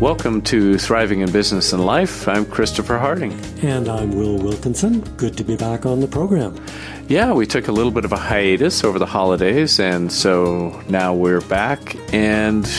Welcome to Thriving in Business and Life. I'm Christopher Harding. And I'm Will Wilkinson. Good to be back on the program. Yeah, we took a little bit of a hiatus over the holidays, and so now we're back and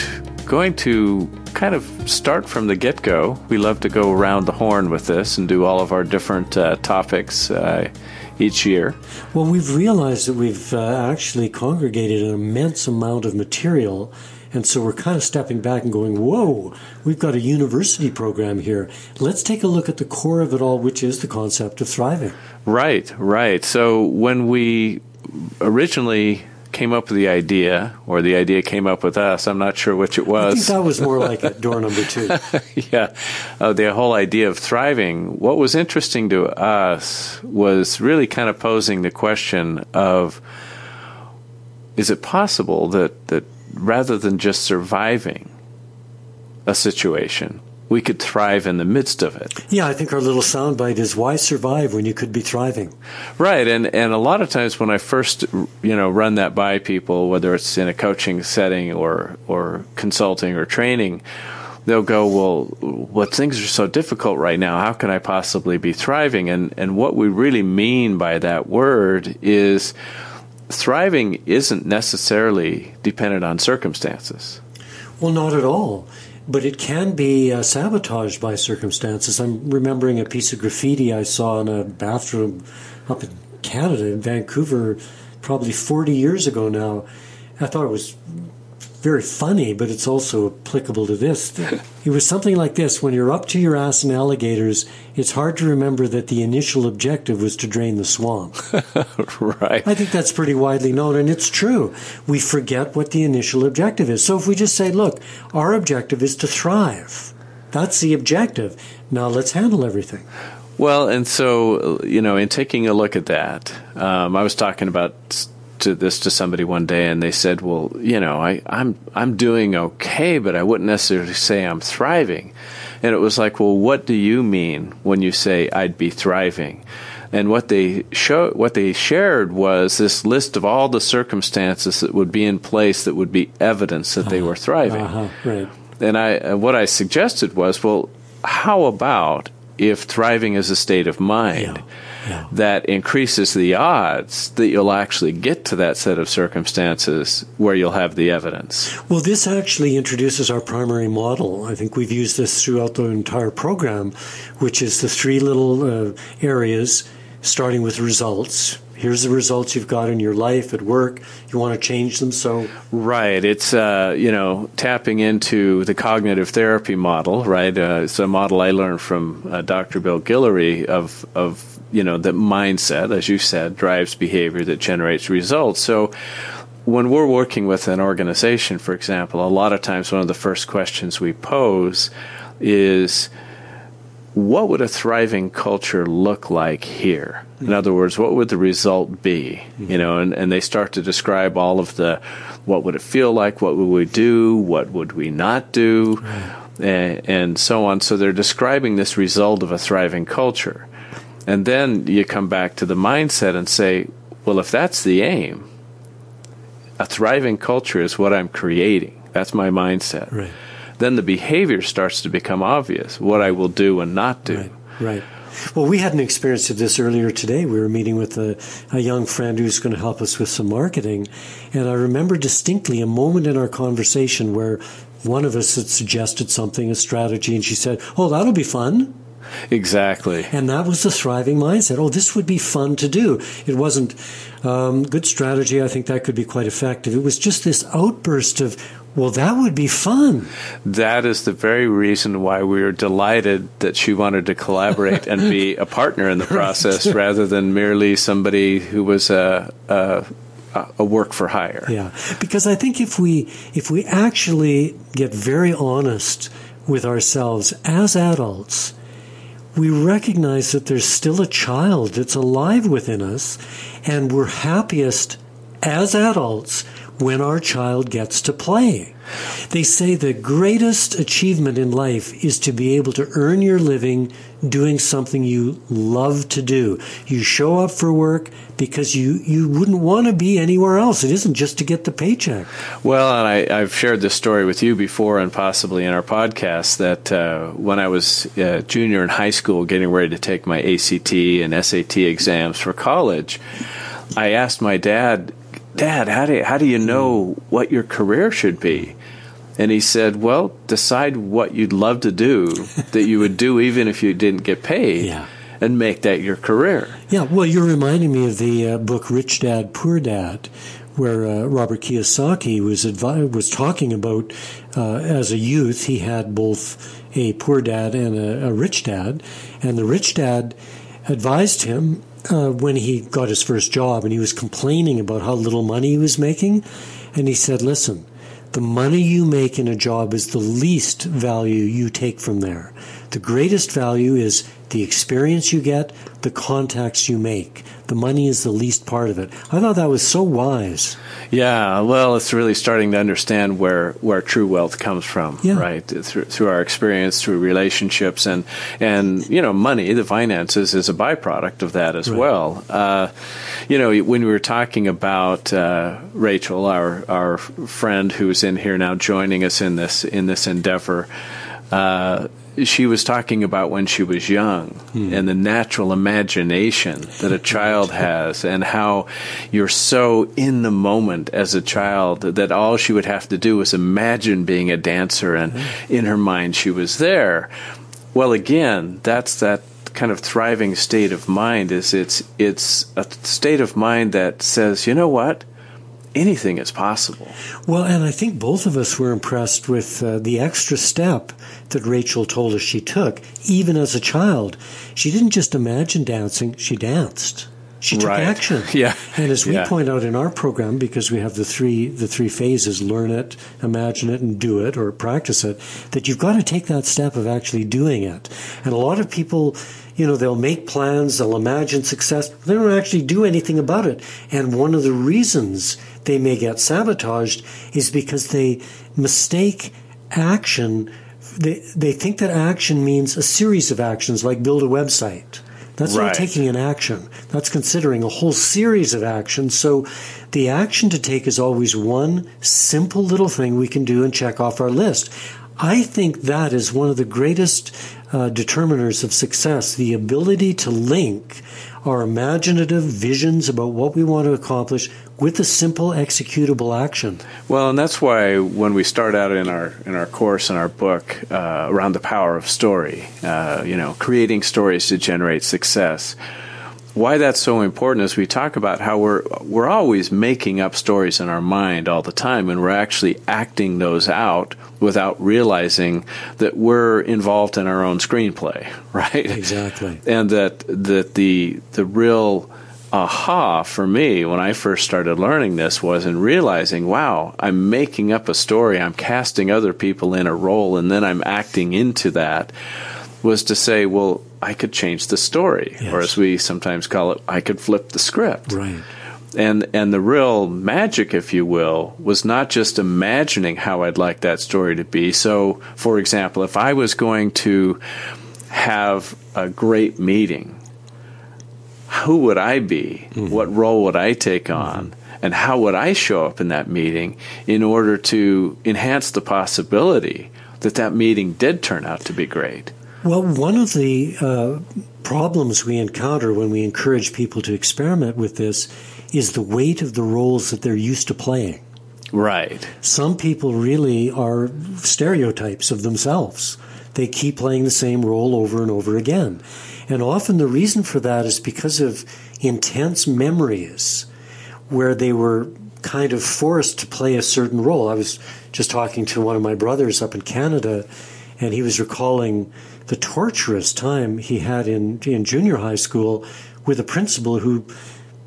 going to kind of start from the get go. We love to go around the horn with this and do all of our different uh, topics. Uh, each year. Well, we've realized that we've uh, actually congregated an immense amount of material and so we're kind of stepping back and going, whoa, we've got a university program here. Let's take a look at the core of it all, which is the concept of thriving. Right, right. So when we originally came up with the idea, or the idea came up with us. I'm not sure which it was. I think that was more like it, door number two. yeah, uh, the whole idea of thriving. What was interesting to us was really kind of posing the question of: Is it possible that that rather than just surviving a situation, we could thrive in the midst of it. Yeah, I think our little soundbite is why survive when you could be thriving. Right, and and a lot of times when I first you know run that by people, whether it's in a coaching setting or or consulting or training, they'll go, well, what things are so difficult right now? How can I possibly be thriving? And and what we really mean by that word is thriving isn't necessarily dependent on circumstances. Well, not at all. But it can be uh, sabotaged by circumstances. I'm remembering a piece of graffiti I saw in a bathroom up in Canada, in Vancouver, probably 40 years ago now. I thought it was very funny, but it's also applicable to this. It was something like this when you're up to your ass in alligators, it's hard to remember that the initial objective was to drain the swamp. right. I think that's pretty widely known, and it's true. We forget what the initial objective is. So if we just say, look, our objective is to thrive, that's the objective. Now let's handle everything. Well, and so, you know, in taking a look at that, um, I was talking about to this to somebody one day, and they said, "Well, you know, I, I'm I'm doing okay, but I wouldn't necessarily say I'm thriving." And it was like, "Well, what do you mean when you say I'd be thriving?" And what they show, what they shared was this list of all the circumstances that would be in place that would be evidence that uh-huh. they were thriving. Uh-huh. Right. And I, uh, what I suggested was, well, how about if thriving is a state of mind? Yeah yeah. that increases the odds that you'll actually get to that set of circumstances where you'll have the evidence. Well, this actually introduces our primary model. I think we've used this throughout the entire program, which is the three little uh, areas starting with results here's the results you've got in your life at work you want to change them so right it's uh, you know tapping into the cognitive therapy model right uh, it's a model i learned from uh, dr bill guillory of of you know, the mindset, as you said, drives behavior that generates results. So when we're working with an organization, for example, a lot of times one of the first questions we pose is what would a thriving culture look like here? In mm-hmm. other words, what would the result be? Mm-hmm. You know, and, and they start to describe all of the what would it feel like, what would we do, what would we not do, and, and so on. So they're describing this result of a thriving culture. And then you come back to the mindset and say, well, if that's the aim, a thriving culture is what I'm creating. That's my mindset. Right. Then the behavior starts to become obvious, what I will do and not do. Right. right. Well, we had an experience of this earlier today. We were meeting with a, a, young friend who's going to help us with some marketing. And I remember distinctly a moment in our conversation where one of us had suggested something, a strategy, and she said, Oh, that'll be fun. Exactly. And that was the thriving mindset. Oh, this would be fun to do. It wasn't um, good strategy. I think that could be quite effective. It was just this outburst of, well, that would be fun. That is the very reason why we were delighted that she wanted to collaborate and be a partner in the process right. rather than merely somebody who was a, a a work for hire. Yeah, because I think if we if we actually get very honest with ourselves as adults we recognize that there's still a child that's alive within us, and we're happiest as adults when our child gets to play. They say the greatest achievement in life is to be able to earn your living doing something you love to do. You show up for work because you, you wouldn't want to be anywhere else. It isn't just to get the paycheck. Well, and I, have shared this story with you before and possibly in our podcast that uh, when I was a uh, junior in high school getting ready to take my ACT and SAT exams for college, I asked my dad, Dad, how do, how do you know what your career should be? And he said, Well, decide what you'd love to do that you would do even if you didn't get paid. Yeah. And make that your career. Yeah, well, you're reminding me of the uh, book Rich Dad Poor Dad, where uh, Robert Kiyosaki was advi- was talking about uh, as a youth he had both a poor dad and a, a rich dad, and the rich dad advised him uh, when he got his first job and he was complaining about how little money he was making, and he said, "Listen, the money you make in a job is the least value you take from there. The greatest value is the experience you get, the contacts you make. The money is the least part of it. I thought that was so wise. Yeah, well, it's really starting to understand where, where true wealth comes from, yeah. right? Through, through our experience, through relationships, and and you know, money, the finances, is a byproduct of that as right. well. Uh, you know, when we were talking about uh, Rachel, our our friend who's in here now, joining us in this in this endeavor. Uh, she was talking about when she was young hmm. and the natural imagination that a child has and how you're so in the moment as a child that all she would have to do was imagine being a dancer and hmm. in her mind she was there well again that's that kind of thriving state of mind is it's it's a state of mind that says you know what anything is possible. Well, and I think both of us were impressed with uh, the extra step that Rachel told us she took, even as a child. She didn't just imagine dancing, she danced. She took right. action. Yeah. And as we yeah. point out in our program, because we have the three the three phases, learn it, imagine it, and do it or practice it, that you've got to take that step of actually doing it. And a lot of people you know, they'll make plans, they'll imagine success, but they don't actually do anything about it. And one of the reasons they may get sabotaged is because they mistake action. They, they think that action means a series of actions, like build a website. That's right. not taking an action. That's considering a whole series of actions. So the action to take is always one simple little thing we can do and check off our list. I think that is one of the greatest uh, determiners of success the ability to link our imaginative visions about what we want to accomplish with a simple executable action. Well, and that's why when we start out in our in our course in our book uh, around the power of story, uh, you know, creating stories to generate success why that's so important is we talk about how we're we're always making up stories in our mind all the time and we're actually acting those out without realizing that we're involved in our own screenplay right exactly and that that the the real aha for me when I first started learning this was in realizing, wow, I'm making up a story, I'm casting other people in a role, and then I'm acting into that. Was to say, well, I could change the story, yes. or as we sometimes call it, I could flip the script. Right. And and the real magic, if you will, was not just imagining how I'd like that story to be. So, for example, if I was going to have a great meeting, who would I be? Mm-hmm. What role would I take on? Mm-hmm. And how would I show up in that meeting in order to enhance the possibility that that meeting did turn out to be great? Well, one of the uh, problems we encounter when we encourage people to experiment with this is the weight of the roles that they're used to playing. Right. Some people really are stereotypes of themselves. They keep playing the same role over and over again. And often the reason for that is because of intense memories where they were kind of forced to play a certain role. I was just talking to one of my brothers up in Canada, and he was recalling the torturous time he had in, in junior high school with a principal who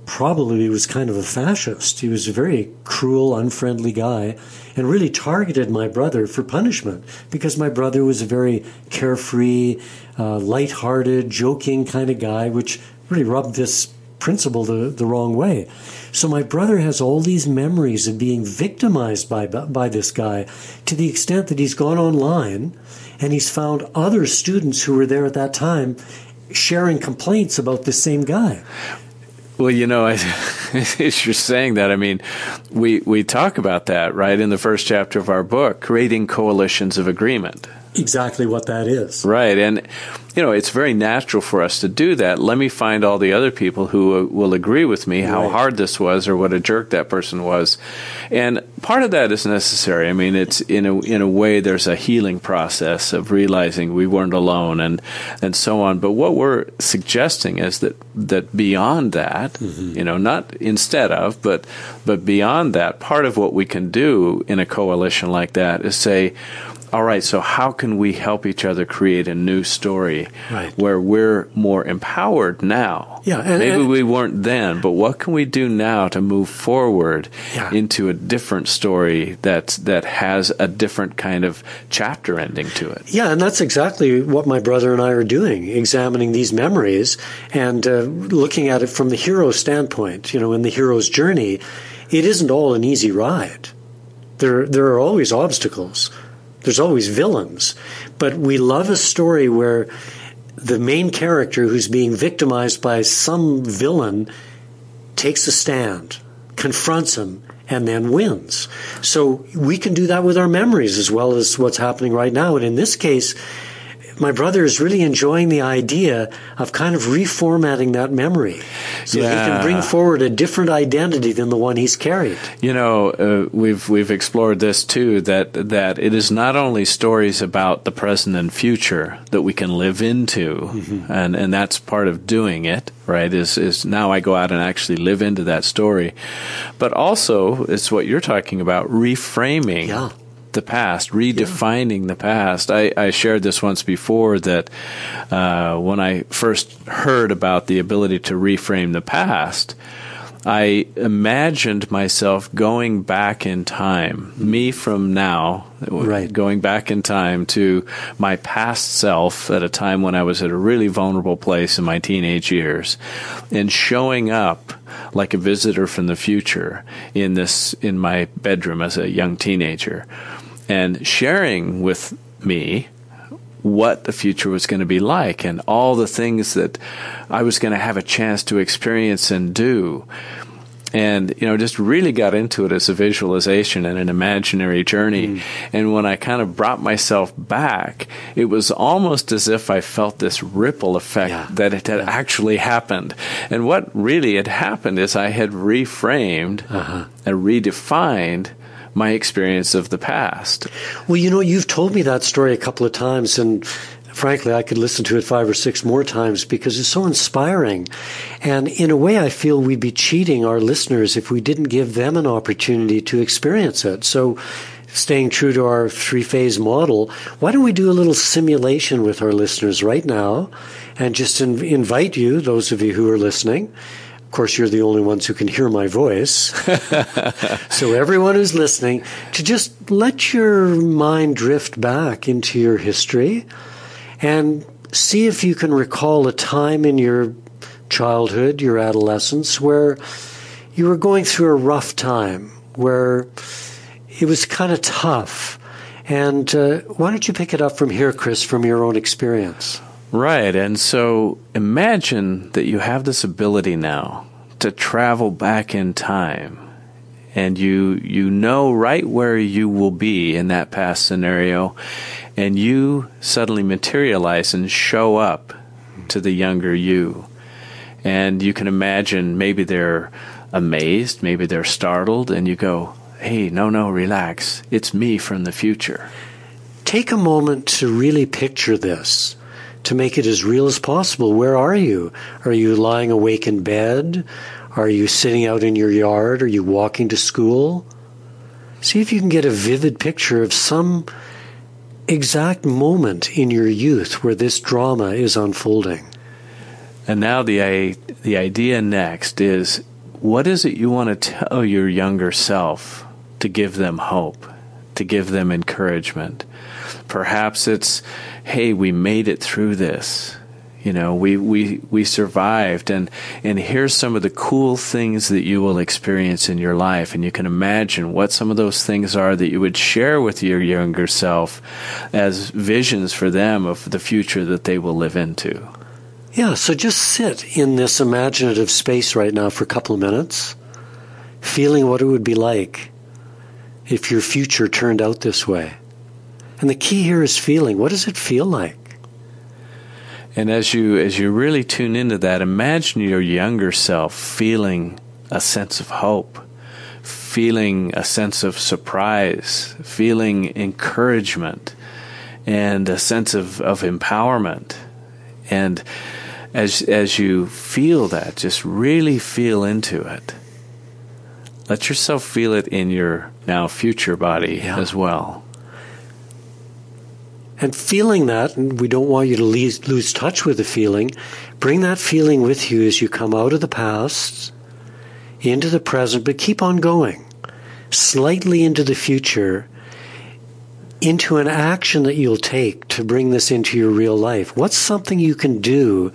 probably was kind of a fascist. He was a very cruel, unfriendly guy and really targeted my brother for punishment because my brother was a very carefree, uh, light-hearted, joking kind of guy, which really rubbed this principal the, the wrong way. So my brother has all these memories of being victimized by, by this guy to the extent that he's gone online and he's found other students who were there at that time sharing complaints about the same guy. Well, you know, as you're saying that, I mean, we we talk about that right in the first chapter of our book, creating coalitions of agreement exactly what that is. Right. And, you know, it's very natural for us to do that. Let me find all the other people who uh, will agree with me how right. hard this was or what a jerk that person was. And part of that is necessary. I mean, it's in a, in a way, there's a healing process of realizing we weren't alone and, and so on. But what we're suggesting is that, that beyond that, mm-hmm. you know, not instead of, but, but beyond that, part of what we can do in a coalition like that is say, all right, so how can we help each other create a new story right. where we're more empowered now? Yeah, and, maybe and, we weren't then, but what can we do now to move forward yeah. into a different story that that has a different kind of chapter ending to it? Yeah, and that's exactly what my brother and I are doing, examining these memories and uh, looking at it from the hero standpoint. You know, in the hero's journey, it isn't all an easy ride. There, there are always obstacles there's always villains, but we love a story where the main character who's being victimized by some villain takes a stand, confronts him, and then wins. So we can do that with our memories as well as what's happening right now. And in this case, my brother is really enjoying the idea of kind of reformatting that memory so yeah. he can bring forward a different identity than the one he's carried. You know, uh, we've we've explored this too that that it is not only stories about the present and future that we can live into, mm-hmm. and and that's part of doing it, right? Is is now I go out and actually live into that story, but also it's what you're talking about reframing. Yeah the past, redefining yeah. the past. I, I, shared this once before that uh, when I first heard about the ability to reframe the past, I imagined myself going back in time, me from now, right. going back in time to my past self at a time when I was at a really vulnerable place in my teenage years, and showing up like a visitor from the future in this in my bedroom as a young teenager and sharing with me what the future was going to be like and all the things that I was going to have a chance to experience and do. And, you know, just really got into it as a visualization and an imaginary journey. Mm. And when I kind of brought myself back, it was almost as if I felt this ripple effect yeah. that it had yeah. actually happened. And what really had happened is I had reframed uh-huh. and redefined my experience of the past. Well, you know, you've told me that story a couple of times, and frankly, I could listen to it five or six more times because it's so inspiring. And in a way, I feel we'd be cheating our listeners if we didn't give them an opportunity to experience it. So, staying true to our three phase model, why don't we do a little simulation with our listeners right now and just in- invite you, those of you who are listening, course, you're the only ones who can hear my voice. so, everyone who's listening, to just let your mind drift back into your history and see if you can recall a time in your childhood, your adolescence, where you were going through a rough time, where it was kind of tough. And uh, why don't you pick it up from here, Chris, from your own experience? Right. And so imagine that you have this ability now to travel back in time and you you know right where you will be in that past scenario and you suddenly materialize and show up to the younger you. And you can imagine maybe they're amazed maybe they're startled and you go hey no no relax. It's me from the future. Take a moment to really picture this to make it as real as possible. Where are you? Are you lying awake in bed? Are you sitting out in your yard? Are you walking to school? See if you can get a vivid picture of some exact moment in your youth where this drama is unfolding. And now the the idea next is what is it you want to tell your younger self to give them hope, to give them encouragement? Perhaps it's, hey, we made it through this. You know, we, we, we survived and, and here's some of the cool things that you will experience in your life. And you can imagine what some of those things are that you would share with your younger self as visions for them of the future that they will live into. Yeah, so just sit in this imaginative space right now for a couple of minutes, feeling what it would be like if your future turned out this way. And the key here is feeling. What does it feel like? And as you as you really tune into that, imagine your younger self feeling a sense of hope, feeling a sense of surprise, feeling encouragement, and a sense of, of empowerment. And as as you feel that, just really feel into it. Let yourself feel it in your now future body yeah. as well. And feeling that, and we don't want you to lose, lose touch with the feeling, bring that feeling with you as you come out of the past, into the present, but keep on going, slightly into the future, into an action that you'll take to bring this into your real life. What's something you can do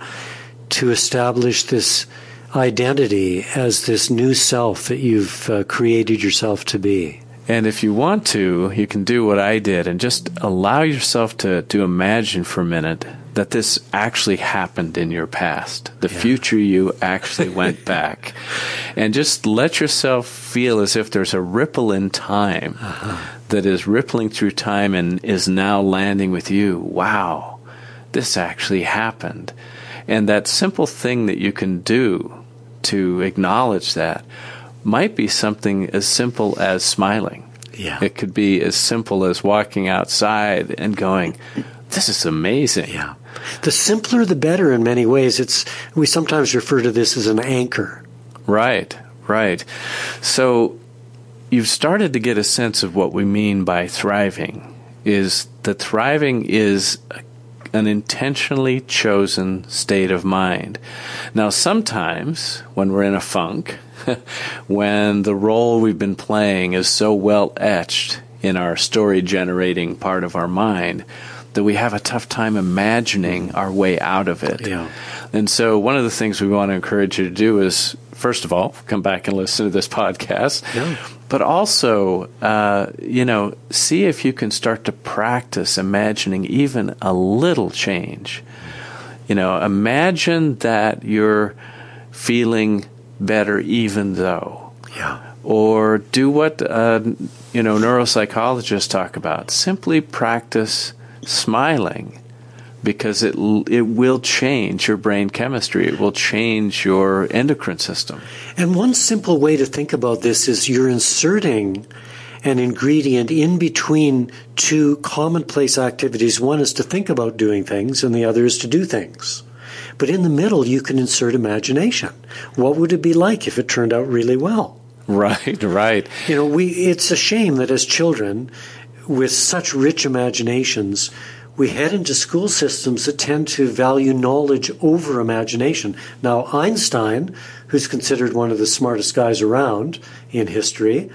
to establish this identity as this new self that you've uh, created yourself to be? And if you want to, you can do what I did and just allow yourself to, to imagine for a minute that this actually happened in your past. The yeah. future you actually went back. And just let yourself feel as if there's a ripple in time uh-huh. that is rippling through time and is now landing with you. Wow, this actually happened. And that simple thing that you can do to acknowledge that might be something as simple as smiling. Yeah. It could be as simple as walking outside and going, this is amazing. Yeah. The simpler the better in many ways. It's we sometimes refer to this as an anchor. Right, right. So you've started to get a sense of what we mean by thriving is that thriving is an intentionally chosen state of mind. Now sometimes when we're in a funk when the role we've been playing is so well etched in our story generating part of our mind that we have a tough time imagining our way out of it. Yeah. And so, one of the things we want to encourage you to do is, first of all, come back and listen to this podcast. Yeah. But also, uh, you know, see if you can start to practice imagining even a little change. You know, imagine that you're feeling better even though. Yeah. Or do what uh, you know neuropsychologists talk about. Simply practice smiling because it it will change your brain chemistry. It will change your endocrine system. And one simple way to think about this is you're inserting an ingredient in between two commonplace activities. One is to think about doing things, and the other is to do things. But in the middle, you can insert imagination. What would it be like if it turned out really well? Right, right. You know, we it's a shame that as children with such rich imaginations, we head into school systems that tend to value knowledge over imagination. Now, Einstein, who's considered one of the smartest guys around in history,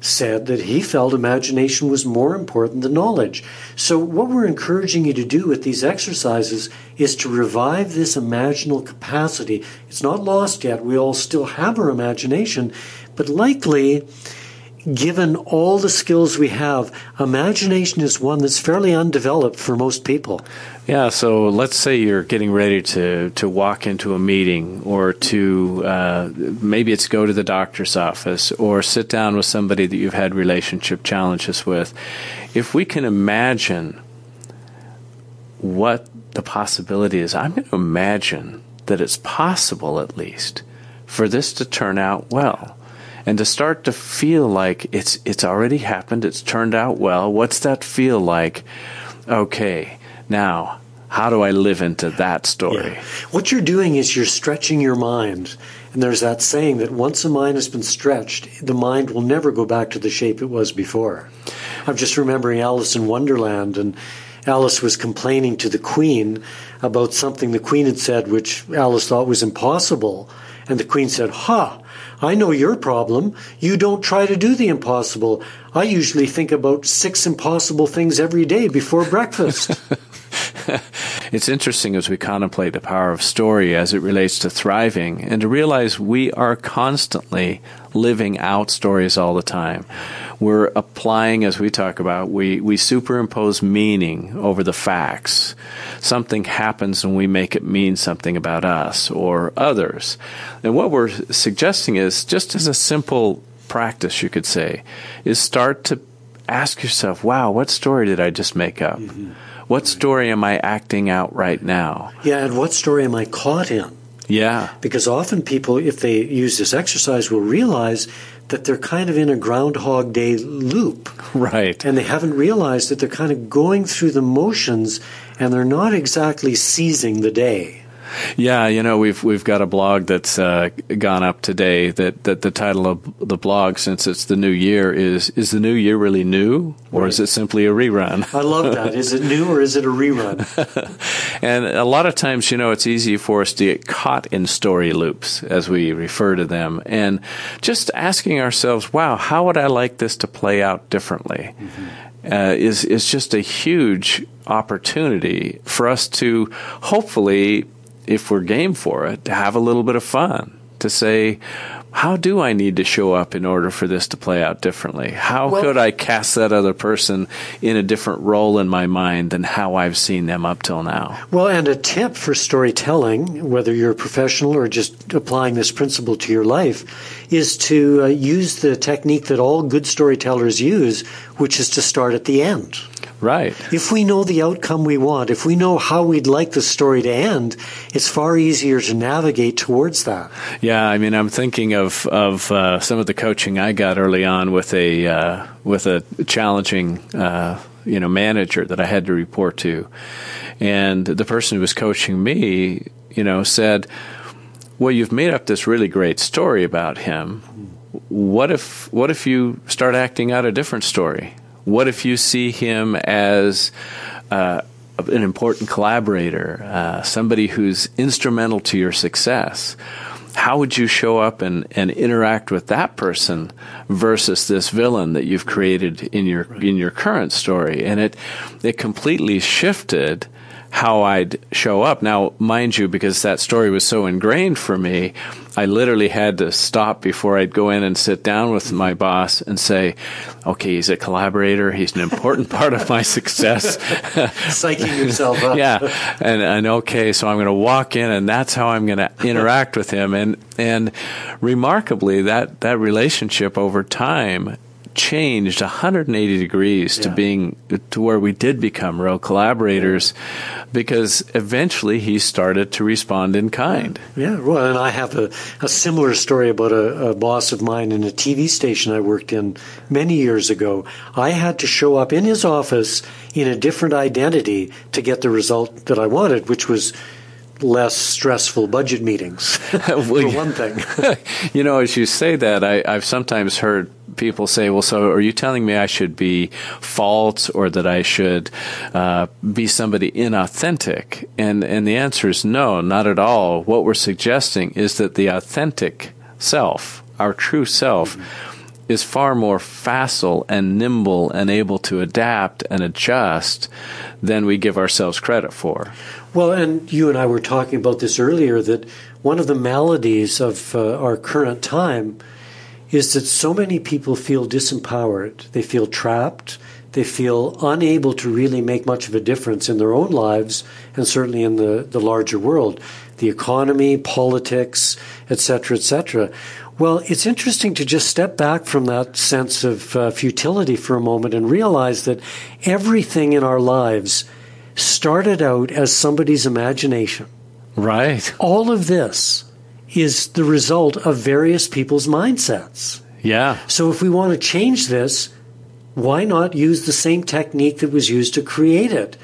said that he felt imagination was more important than knowledge. So, what we're encouraging you to do with these exercises is to revive this imaginal capacity. It's not lost yet. We all still have our imagination, but likely given all the skills we have, imagination is one that's fairly undeveloped for most people. Yeah, so let's say you're getting ready to, to walk into a meeting or to uh, maybe it's go to the doctor's office or sit down with somebody that you've had relationship challenges with. If we can imagine what the possibility is, I'm going to imagine that it's possible at least for this to turn out well and to start to feel like it's it's already happened, it's turned out well. What's that feel like? Okay, now how do I live into that story? Yeah. What you're doing is you're stretching your mind. And there's that saying that once a mind has been stretched, the mind will never go back to the shape it was before. I'm just remembering Alice in Wonderland, and Alice was complaining to the Queen about something the Queen had said, which Alice thought was impossible. And the Queen said, Ha! I know your problem. You don't try to do the impossible. I usually think about six impossible things every day before breakfast. It's interesting as we contemplate the power of story as it relates to thriving and to realize we are constantly living out stories all the time. We're applying, as we talk about, we, we superimpose meaning over the facts. Something happens and we make it mean something about us or others. And what we're suggesting is just as a simple practice, you could say, is start to ask yourself, wow, what story did I just make up? Mm-hmm. What story am I acting out right now? Yeah, and what story am I caught in? Yeah. Because often people, if they use this exercise, will realize that they're kind of in a Groundhog Day loop. Right. And they haven't realized that they're kind of going through the motions and they're not exactly seizing the day. Yeah, you know, we've we've got a blog that's uh, gone up today. That, that the title of the blog, since it's the new year, is is the new year really new, or right. is it simply a rerun? I love that. Is it new or is it a rerun? and a lot of times, you know, it's easy for us to get caught in story loops, as we refer to them, and just asking ourselves, "Wow, how would I like this to play out differently?" Mm-hmm. Uh, is is just a huge opportunity for us to hopefully if we're game for it, to have a little bit of fun, to say, how do I need to show up in order for this to play out differently? How well, could I cast that other person in a different role in my mind than how I've seen them up till now? Well, and a tip for storytelling, whether you're a professional or just applying this principle to your life, is to uh, use the technique that all good storytellers use, which is to start at the end. Right. If we know the outcome we want, if we know how we'd like the story to end, it's far easier to navigate towards that. Yeah, I mean, I'm thinking of of uh, some of the coaching I got early on with a uh, with a challenging uh, you know manager that I had to report to, and the person who was coaching me, you know, said, "Well, you've made up this really great story about him." What if what if you start acting out a different story? What if you see him as uh, an important collaborator, uh, somebody who's instrumental to your success? How would you show up and, and interact with that person versus this villain that you've created in your in your current story? And it it completely shifted how I'd show up. Now, mind you, because that story was so ingrained for me, I literally had to stop before I'd go in and sit down with my boss and say, okay, he's a collaborator. He's an important part of my success. Psyching yourself up. yeah. And, and okay, so I'm going to walk in and that's how I'm going to interact with him. And, and remarkably, that, that relationship over time changed 180 degrees yeah. to being to where we did become real collaborators because eventually he started to respond in kind. Yeah, yeah. well, and I have a, a similar story about a, a boss of mine in a TV station I worked in many years ago. I had to show up in his office in a different identity to get the result that I wanted, which was less stressful budget meetings, well, for one thing. you know, as you say that, I, I've sometimes heard people say, well, so are you telling me I should be false or that I should uh, be somebody inauthentic? And, and the answer is no, not at all. What we're suggesting is that the authentic self, our true self, mm-hmm. is far more facile and nimble and able to adapt and adjust than we give ourselves credit for. Well, and you and I were talking about this earlier that one of the maladies of uh, our current time is that so many people feel disempowered. They feel trapped. They feel unable to really make much of a difference in their own lives and certainly in the, the larger world, the economy, politics, etc., etc. Well, it's interesting to just step back from that sense of uh, futility for a moment and realize that everything in our lives started out as somebody's imagination. Right. All of this is the result of various people's mindsets. Yeah. So if we want to change this, why not use the same technique that was used to create it,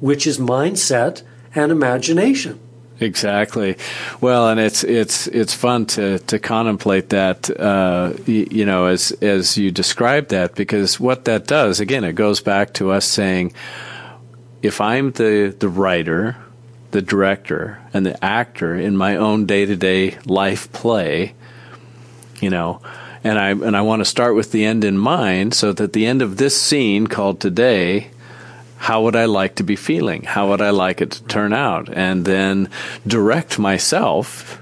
which is mindset and imagination? Exactly. Well, and it's it's it's fun to to contemplate that, uh, you, you know, as as you describe that, because what that does, again, it goes back to us saying, if I'm the the writer the director and the actor in my own day to day life play, you know, and I and I want to start with the end in mind, so that the end of this scene called today, how would I like to be feeling? How would I like it to turn out? And then direct myself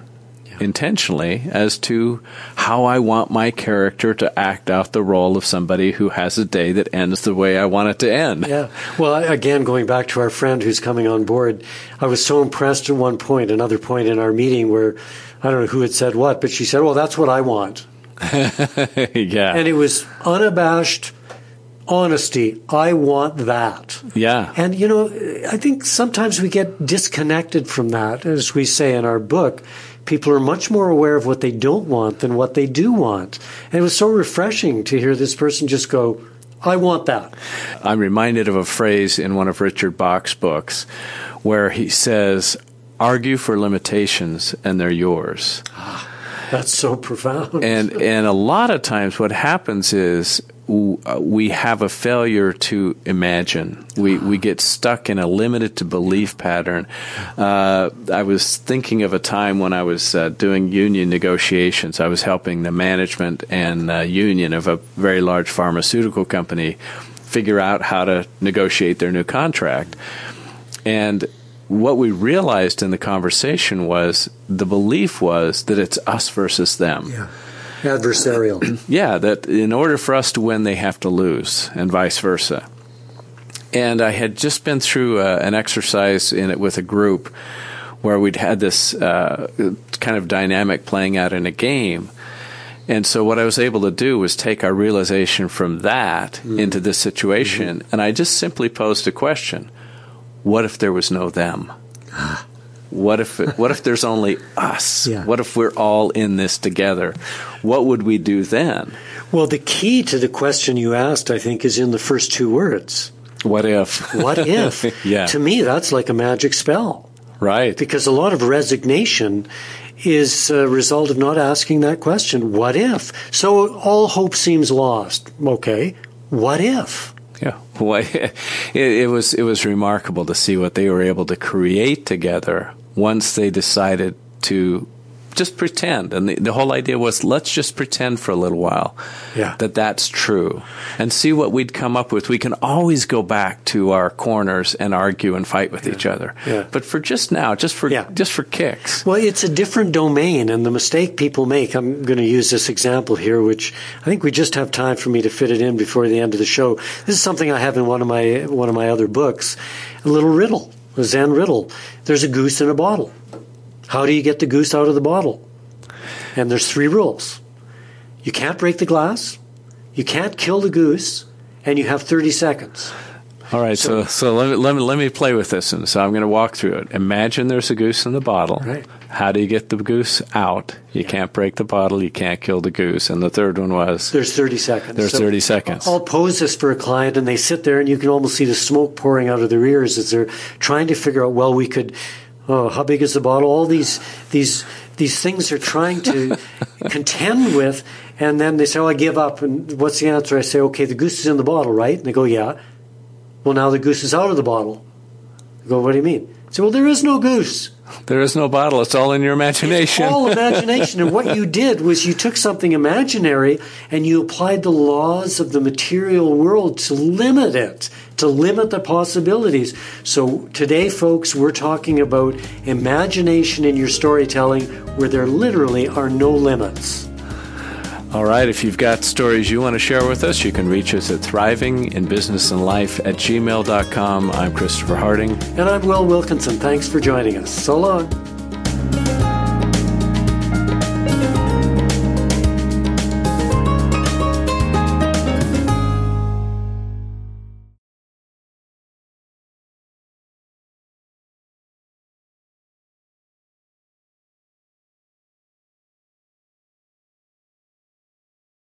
intentionally as to how I want my character to act out the role of somebody who has a day that ends the way I want it to end. Yeah. Well, again, going back to our friend who's coming on board, I was so impressed at one point, another point in our meeting where I don't know who had said what, but she said, Well, that's what I want. yeah. And it was unabashed honesty. I want that. Yeah. And, you know, I think sometimes we get disconnected from that, as we say in our book. People are much more aware of what they don't want than what they do want. And it was so refreshing to hear this person just go, I want that. I'm reminded of a phrase in one of Richard Bach's books where he says, argue for limitations and they're yours. Ah, that's so profound. And and a lot of times what happens is we have a failure to imagine. We we get stuck in a limited to belief pattern. Uh, I was thinking of a time when I was uh, doing union negotiations. I was helping the management and uh, union of a very large pharmaceutical company figure out how to negotiate their new contract. And what we realized in the conversation was the belief was that it's us versus them. Yeah. Adversarial. yeah, that in order for us to win, they have to lose, and vice versa. And I had just been through uh, an exercise in it with a group where we'd had this uh, kind of dynamic playing out in a game. And so what I was able to do was take our realization from that mm. into this situation, mm-hmm. and I just simply posed a question what if there was no them? What if what if there's only us? Yeah. What if we're all in this together? What would we do then? Well, the key to the question you asked, I think, is in the first two words. What if? What if? yeah. To me, that's like a magic spell. Right. Because a lot of resignation is a result of not asking that question. What if? So all hope seems lost. Okay. What if? Yeah, it, it, was it was remarkable to see what they were able to create together once they decided to just pretend. And the, the whole idea was let's just pretend for a little while yeah. that that's true and see what we'd come up with. We can always go back to our corners and argue and fight with yeah. each other. Yeah. But for just now, just for just for kicks. Well, it's a different domain and the mistake people make. I'm going to use this example here which I think we just have time for me to fit it in before the end of the show. This is something I have in one of my one of my other books, a little riddle, Zen riddle. There's a goose in a bottle. How do you get the goose out of the bottle? And there's three rules. You can't break the glass, you can't kill the goose, and you have 30 seconds. All right, so, so, so let, me, let, me, let me play with this. And so I'm going to walk through it. Imagine there's a goose in the bottle. Right. How do you get the goose out? You yeah. can't break the bottle, you can't kill the goose. And the third one was? There's 30 seconds. There's so 30 seconds. I'll pose this for a client, and they sit there, and you can almost see the smoke pouring out of their ears as they're trying to figure out, well, we could oh, how big is the bottle? All these these these things they're trying to contend with, and then they say, "Oh, I give up." And what's the answer? I say, "Okay, the goose is in the bottle, right?" And they go, "Yeah." Well, now the goose is out of the bottle. I go, "What do you mean?" I say, "Well, there is no goose." There is no bottle. It's all in your imagination. It's all imagination. and what you did was you took something imaginary and you applied the laws of the material world to limit it, to limit the possibilities. So today, folks, we're talking about imagination in your storytelling where there literally are no limits. All right, if you've got stories you want to share with us, you can reach us at thrivinginbusinessandlife at gmail.com. I'm Christopher Harding. And I'm Will Wilkinson. Thanks for joining us. So long.